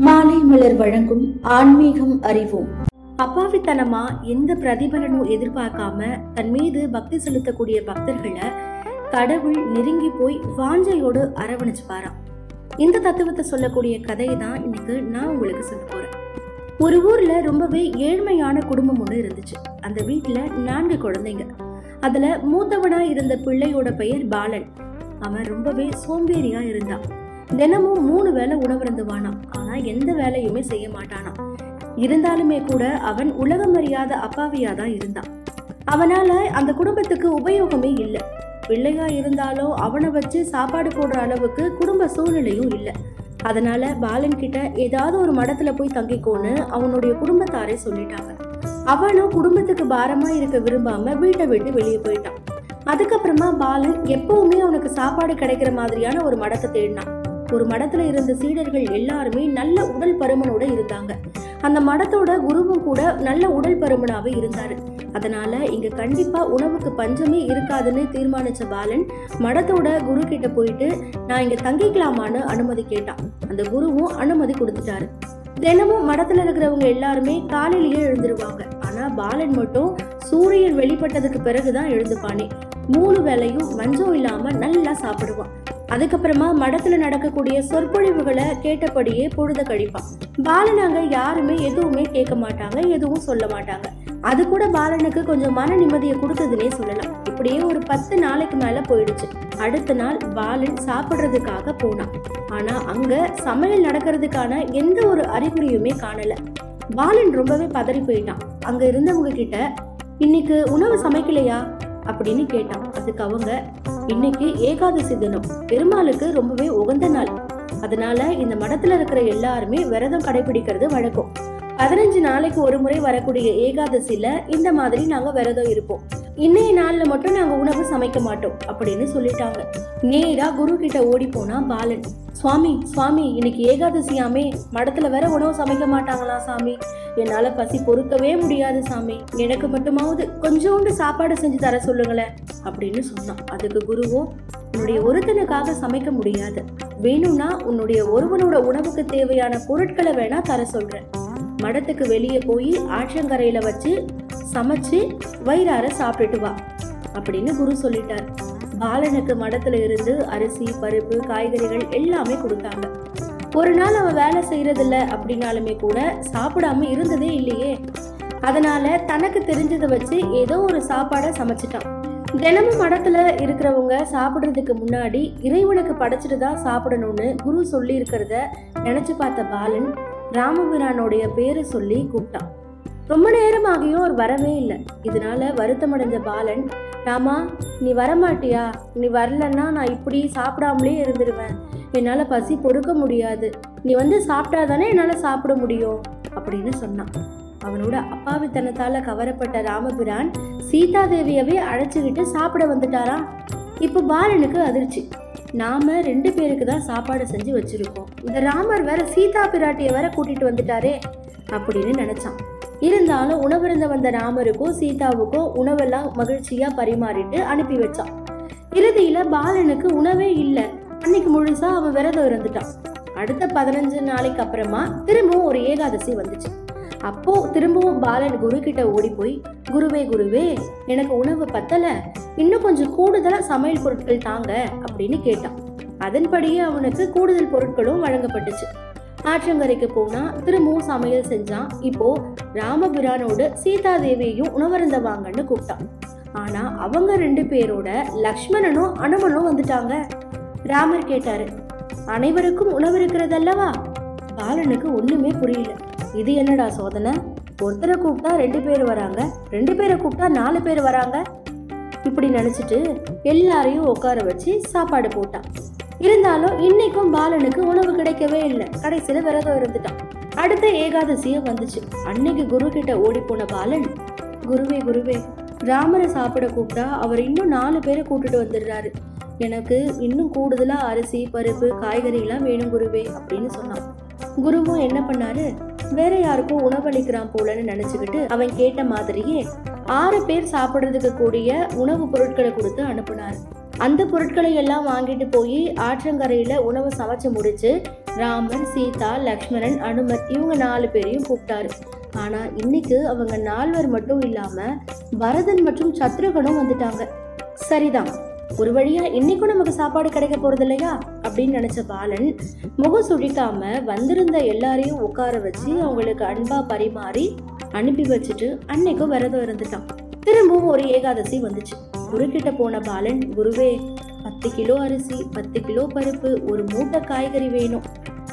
மாலை மலர் வழங்கும் ஆன்மீகம் அறிவோம். அப்பாவித்தனமா எந்த பிரதிபலனும் எதிர்பார்க்காம தன் மீது பக்தி செலுத்தக்கூடிய பக்தர்களை கடவுள் நெருங்கி போய் வாஞ்சையோடு அரவணைச்சுப்பாராம். இந்த தத்துவத்தை சொல்லக்கூடிய கதையை தான் இன்னைக்கு நான் உங்களுக்கு சொல்ல போறேன். ஒரு ஊர்ல ரொம்பவே ஏழ்மையான குடும்பம் ஒன்று இருந்துச்சு. அந்த வீட்டுல நான்கு குழந்தைங்க. அதுல மூத்தவனா இருந்த பிள்ளையோட பெயர் பாலன். அவன் ரொம்பவே சோம்பேறியா இருந்தான். தினமும் மூணு வேளை உணவருந்துவானாம் ஆனா எந்த வேலையுமே செய்ய மாட்டானாம். இருந்தாலுமே கூட அவன் உலகம் அறியாத அப்பாவியாக தான் இருந்தான். அவனால அந்த குடும்பத்துக்கு உபயோகமே இல்லை. பிள்ளையா இருந்தாலும் அவனை வச்சு சாப்பாடு போடுற அளவுக்கு குடும்ப சூழ்நிலையும் இல்லை. அதனால பாலன் கிட்ட ஏதாவது ஒரு மடத்துல போய் தங்கிக்கோன்னு அவனுடைய குடும்பத்தாரே சொல்லிட்டாங்க. அவனும் குடும்பத்துக்கு பாரமா இருக்க விரும்பாம வீட்டை விட்டு வெளியே போயிட்டான். அதுக்கப்புறமா பாலன் எப்பவுமே அவனுக்கு சாப்பாடு கிடைக்கிற மாதிரியான ஒரு மடத்தை தேடினான். ஒரு மடத்துல இருந்த சீடர்கள் எல்லாருமே நல்ல உடல் பருமனோட இருந்தாங்க. அந்த மடத்தோட குருவும் கூட நல்ல உடல் பருமனாவே இருந்தாரு. அதனால இங்க கண்டிப்பா உணவுக்கு பஞ்சமே இருக்காதுன்னு தீர்மானிச்ச பாலன் மடத்தோட குரு கிட்ட போயிட்டு நான் இங்க தங்கிக்கலாமான்னு அனுமதி கேட்டான். அந்த குருவும் அனுமதி கொடுத்துட்டாரு. தினமும் மடத்துல இருக்கிறவங்க எல்லாருமே காலையிலேயே எழுந்துருவாங்க. ஆனா பாலன் மட்டும் சூரியன் வெளிப்பட்டதுக்கு பிறகுதான் எழுந்துப்பானே. மூணு வேலையும் மஞ்சம் இல்லாம நல்லா சாப்பிடுவான். அதுக்கப்புறமா மடத்துல நடக்கக்கூடிய சொற்பொழிவுகளை கேட்டபடியே பொழுத கழிப்பான். பாலனாங்க யாருமே எதுவுமே கேட்க மாட்டாங்க எதுவும் சொல்ல மாட்டாங்க. அது கூட பாலனுக்கு கொஞ்சம் மன நிம்மதியை கொடுத்ததுன்னே சொல்லலாம். இப்படியே ஒரு பத்து நாளைக்கு மேல போயிடுச்சு. அடுத்த நாள் பாலன் சாப்பிடுறதுக்காக போனான். ஆனா அங்க சமையல் நடக்கிறதுக்கான எந்த ஒரு அறிகுறியுமே காணல. பாலன் ரொம்பவே பதறி போயிட்டான். அங்க இருந்தவங்க கிட்ட இன்னைக்கு உணவு சமைக்கலையா? அப்படின்னு கேட்டான். அதுக்கு அவங்க இன்னைக்கு ஏகாதசி தினம். பெருமாளுக்கு ரொம்பவே உகந்த நாள். அதனால இந்த மடத்துல இருக்கிற எல்லாருமே விரதம் கடைபிடிக்கிறது வழக்கம். பதினஞ்சு நாளைக்கு ஒரு முறை வரக்கூடிய ஏகாதசியில இந்த மாதிரி நாங்க விரதம் இருப்போம். இன்னைய நாள்ல மட்டும் நாங்க உணவு சமைக்க மாட்டோம் அப்படின்னு சொல்லிட்டாங்க. நேரா குரு கிட்ட ஓடி போனா பாலன். சுவாமி சுவாமி இன்னைக்கு ஏகாதசியாமே மடத்துல வேற உணவு சமைக்க மாட்டாங்களா சாமி? என்னால பசி பொறுக்கவே முடியாது சாமி. எனக்கு மட்டுமாவது கொஞ்சோண்டு சாப்பாடு செஞ்சு தர சொல்லுங்களேன் அப்படின்னு சொன்னான். அதுக்கு குருவோ உன்னுடைய ஒருத்தனுக்காக சமைக்க முடியாது. வேணும்னா உன்னுடைய ஒருவனோட உணவுக்கு தேவையான பொருட்களை வேணா தர சொல்றேன். மடத்துக்கு வெளியே போய் ஆற்றங்கரையில வச்சு சமைச்சு வயிறார சாப்பிட்டுட்டு வா அப்படின்னு குரு சொல்லிட்டார். பாலனுக்கு மடத்துல இருந்து அரிசி பருப்பு காய்கறிகள் எல்லாமே கொடுத்தாங்க. ஒரு நாள் அவன் வேலை செய்கிறதில்ல அப்படின்னாலுமே கூட சாப்பிடாம இருந்ததே இல்லையே. அதனால தனக்கு தெரிஞ்சதை வச்சு ஏதோ ஒரு சாப்பாடை சமைச்சிட்டான். தினமும் மடத்துல இருக்கிறவங்க சாப்பிடுறதுக்கு முன்னாடி இறைவனுக்கு படைச்சிட்டு தான் சாப்பிடணும்னு குரு சொல்லி இருக்கிறத நினைச்சு பார்த்த பாலன் ராமபிரானுடைய பேரை சொல்லி கூப்பிட்டான். ரொம்ப நேரமாகியும் அவர் வரவே இல்லை. இதனால வருத்தமடைஞ்ச பாலன் ராமா நீ வரமாட்டியா? நீ வரலன்னா நான் இப்படி சாப்பிடாமலே இருந்துருவேன். என்னால் பசி பொறுக்க முடியாது. நீ வந்து சாப்பிட்டா தானே என்னால் சாப்பிட முடியும்? அப்படின்னு சொன்னான். அவனோட அப்பாவித்தனத்தால் கவரப்பட்ட ராமபிரான் சீதாதேவியவே அழைச்சிக்கிட்டு சாப்பிட வந்துட்டாரா இப்போ பாலனுக்கு அதிர்ச்சி. நாம ரெண்டு பேருக்கு தான் சாப்பாடு செஞ்சு வச்சுருக்கோம். இந்த ராமர் வேற சீதா பிராட்டியை வேற கூட்டிகிட்டு வந்துட்டாரே அப்படின்னு நினச்சான். இருந்தாலும் உணவருந்த வந்த ராமருக்கும் சீதாவுக்கும் உணவெல்லாம் மகிழ்ச்சியா பரிமாறிட்டு அனுப்பி வச்சான் இறுதியில பாலனுக்கு உணவே இல்லை. அன்னைக்கு முழுசா அவன் விரதம் இருந்துட்டான் அடுத்த பதினஞ்சு நாளைக்கு அப்புறமா திரும்பவும் ஒரு ஏகாதசி வந்துச்சு. அப்போ திரும்பவும் பாலன் குரு கிட்ட ஓடி போய் குருவே குருவே எனக்கு உணவு பத்தல. இன்னும் கொஞ்சம் கூடுதலா சமையல் பொருட்கள் தாங்க அப்படின்னு கேட்டான் அதன்படியே அவனுக்கு கூடுதல் பொருட்களும் வழங்கப்பட்டுச்சு. ஆற்றங்கரைக்கு போனா திரும்பவும் சமையல் செஞ்சான் இப்போ ராமபிரானோடு சீதாதேவியையும் உணவருந்த வாங்கன்னு கூப்பிட்டான். ஆனா அவங்க ரெண்டு பேரோட லக்ஷ்மணனும் அனுமனும் வந்துட்டாங்க. ராமர் கேட்டாரு அனைவருக்கும் உணவு இருக்கிறதல்லவா? பாலனுக்கு ஒண்ணுமே புரியல. இது என்னடா சோதனை? ஒருத்தரை கூப்பிட்டா ரெண்டு பேர் வராங்க ரெண்டு பேரை கூப்பிட்டா நாலு பேர் வராங்க? இப்படி நினைச்சிட்டு எல்லாரையும் உட்கார வச்சு சாப்பாடு போட்டான். இருந்தாலும் இன்னைக்கும் பாலனுக்கு உணவு கிடைக்கவே இல்லை. கடைசியில விரதம் இருந்துட்டான். அடுத்த ஏகாதசியும் வந்துச்சு. அன்னைக்கு குரு கிட்ட ஓடி போன பாலன் குருவே குருவே ராமரை சாப்பிட கூப்பிட்டா அவர் இன்னும் நாலு பேரை கூட்டிட்டு வந்துடுறாரு. எனக்கு இன்னும் கூடுதலா அரிசி பருப்பு காய்கறிகள்லாம் வேணும் குருவே அப்படின்னு சொன்னான். குருவும் என்ன பண்ணாரு? வேற யாருக்கும் உணவளிக்கிறான் போலன்னு நினைச்சுக்கிட்டு அவன் கேட்ட மாதிரியே ஆறு பேர் சாப்பிடுறதுக்கு கூடிய உணவுப் பொருட்களை கொடுத்து அனுப்புனார். அந்த பொருட்களை எல்லாம் வாங்கிட்டு போய் ஆற்றங்கரையில் உணவு சமைச்சு முடிச்சு ராமன் சீதா லக்ஷ்மணன் அனுமன் இவங்க நாலு பேரையும் கூப்பிட்டாரு. ஆனால் இன்னைக்கு அவங்க நால்வர் மட்டும் இல்லாமல் பரதன் மற்றும் சத்ருகனும் வந்துட்டாங்க. சரிதான் ஒரு வழியா இன்னைக்கும் நமக்கு சாப்பாடு கிடைக்க போறது இல்லையா? அப்படின்னு நினைச்ச பாலன் முகம் சுழிக்காம வந்திருந்த எல்லாரையும் உட்கார வச்சு அவங்களுக்கு அன்பா பரிமாறி அனுப்பி வச்சுட்டு அன்னைக்கும் விரதம் இருந்துட்டான். திரும்பவும் ஒரு ஏகாதசி வந்துச்சு. குருக்கிட்ட போன பாலன் குருவே பத்து கிலோ அரிசி பத்து கிலோ பருப்பு ஒரு மூட்டை காய்கறி வேணும்.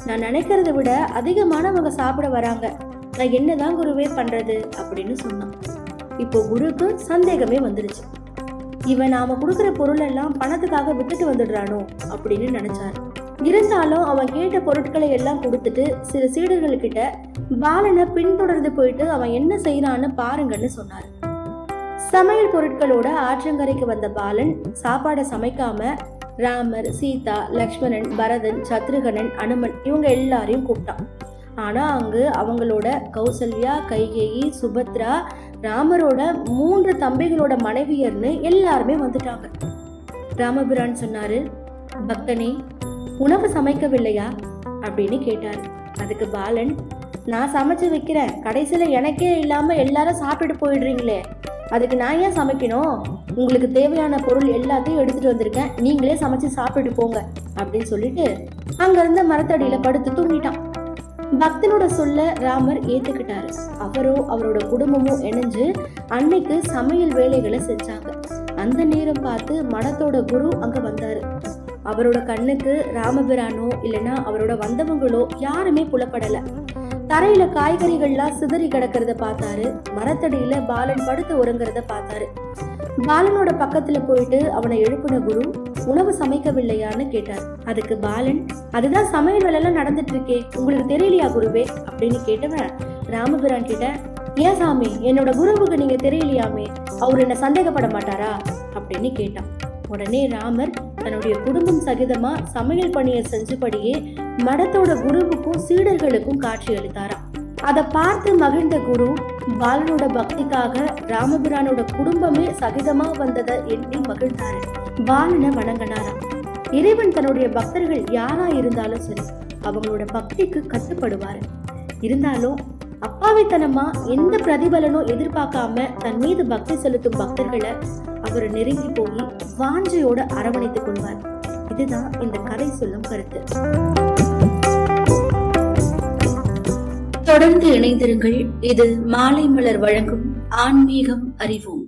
நான் நினைக்கிறத விட அதிகமானவங்க சாப்பிட வராங்க. நான் என்னதான் குருவே பண்றது அப்படின்னு சொன்னான். இப்போ குருக்கு சந்தேகமே வந்துடுச்சு இவன் நாம கொடுக்குற பொருள் எல்லாம் பணத்துக்காக விட்டுட்டு வந்துடுறானோ அப்படின்னு நினைச்சாரு. இருந்தாலும் அவன் கேட்ட பொருட்களை எல்லாம் கொடுத்துட்டு சில சீடர்கள்கிட்ட பாலனை பின்தொடர்ந்து போயிட்டு அவன் என்ன செய்யறான்னு பாருங்கன்னு சொன்னார். சமையல் பொருட்களோட ஆற்றங்கரைக்கு வந்த பாலன் சாப்பாடை சமைக்காம ராமர் சீதா லக்ஷ்மணன் பரதன் சத்ருகனன் அனுமன் இவங்க எல்லாரையும் கூப்பிட்டான். ஆனா அங்கு அவங்களோட கௌசல்யா கைகேயி சுபத்ரா ராமரோட மூன்று தம்பிகளோட மனைவியர்னு எல்லாருமே வந்துட்டாங்க. ராமபிரான் சொன்னாரு பக்தனே உணவு சமைக்கவில்லையா? அப்படின்னு கேட்டார். அதுக்கு பாலன் நான் சமைச்சு வைக்கிறேன். கடைசியில் எனக்கே இல்லாமல் எல்லாரும் சாப்பிட்டு போயிடுறீங்களே. அதுக்கு நான் ஏன் சமைக்கணும்? உங்களுக்கு தேவையான பொருள் எல்லாத்தையும் எடுத்துட்டு வந்திருக்கேன். நீங்களே சமைச்சு சாப்பிட்டு போங்க அப்படின்னு சொல்லிட்டு அங்க இருந்த மரத்தடியில படுத்து தூங்கிட்டான். பக்தனோட சொல்ல ராமர் ஏத்துக்கிட்டாரு. அவரோ அவரோட குடும்பமும் இணைஞ்சு அன்னைக்கு சமையல் வேலைகளை செஞ்சாங்க. அந்த நேரம் பார்த்து மடத்தோட குரு அங்க வந்தாரு. அவரோட கண்ணுக்கு ராமபிரானோ இல்லைன்னா அவரோட வந்தவங்களோ யாருமே புலப்படலை. தரையில காய்கறிகள்லாம் சிதறி கிடக்கிறத பார்த்தாரு மரத்தடியில பாலன் படுத்து உறங்குறத பார்த்தாரு பாலனோட பக்கத்துல போயிட்டு அவனை எழுப்பின குரு உணவு சமைக்கவில்லையான்னு கேட்டார். அதுக்கு பாலன் அதுதான் சமையல் வேலையெல்லாம் நடந்துட்டு இருக்கே உங்களுக்கு தெரியலையா குருவே? அப்படின்னு கேட்டவன் ராமபிரான் கிட்ட ஏன் சாமி என்னோட குருவுக்கு நீங்க தெரியலையாமே? அவர் என்ன சந்தேகப்பட மாட்டாரா? அப்படின்னு கேட்டான். உடனே ராமர் தன்னுடைய குடும்பம் சகிதமா சமையல் பணியை செஞ்சபடியே மடத்தோட குருவுக்கும் சீடர்களுக்கும் காட்சி அளித்தாராம். அதை பார்த்து மகிழ்ந்த குரு பாலனோட பக்திக்காக ராமபிரானோட குடும்பமே சகிதமா வந்ததை எண்ணி மகிழ்ந்தாரு. பாலனை வணங்கினாராம். இறைவன் தன்னுடைய பக்தர்கள் யாரா இருந்தாலும் சரி அவங்களோட பக்திக்கு கட்டுப்படுவாரு. இருந்தாலும் அப்பாவித்தனமா எந்த பிரதிபலனும் எதிர்பார்க்காம தன் மீது பக்தி செலுத்தும் பக்தர்களை அவர் நெருங்கி போய் வாஞ்சையோட அரவணைத்துக் கொள்வார். இதுதான் இந்த கதை சொல்லும் கருத்து. தொடர்ந்து இணைந்திருங்கள். இது மாலை மலர் வழங்கும் ஆன்மீகம் அறிவோம்.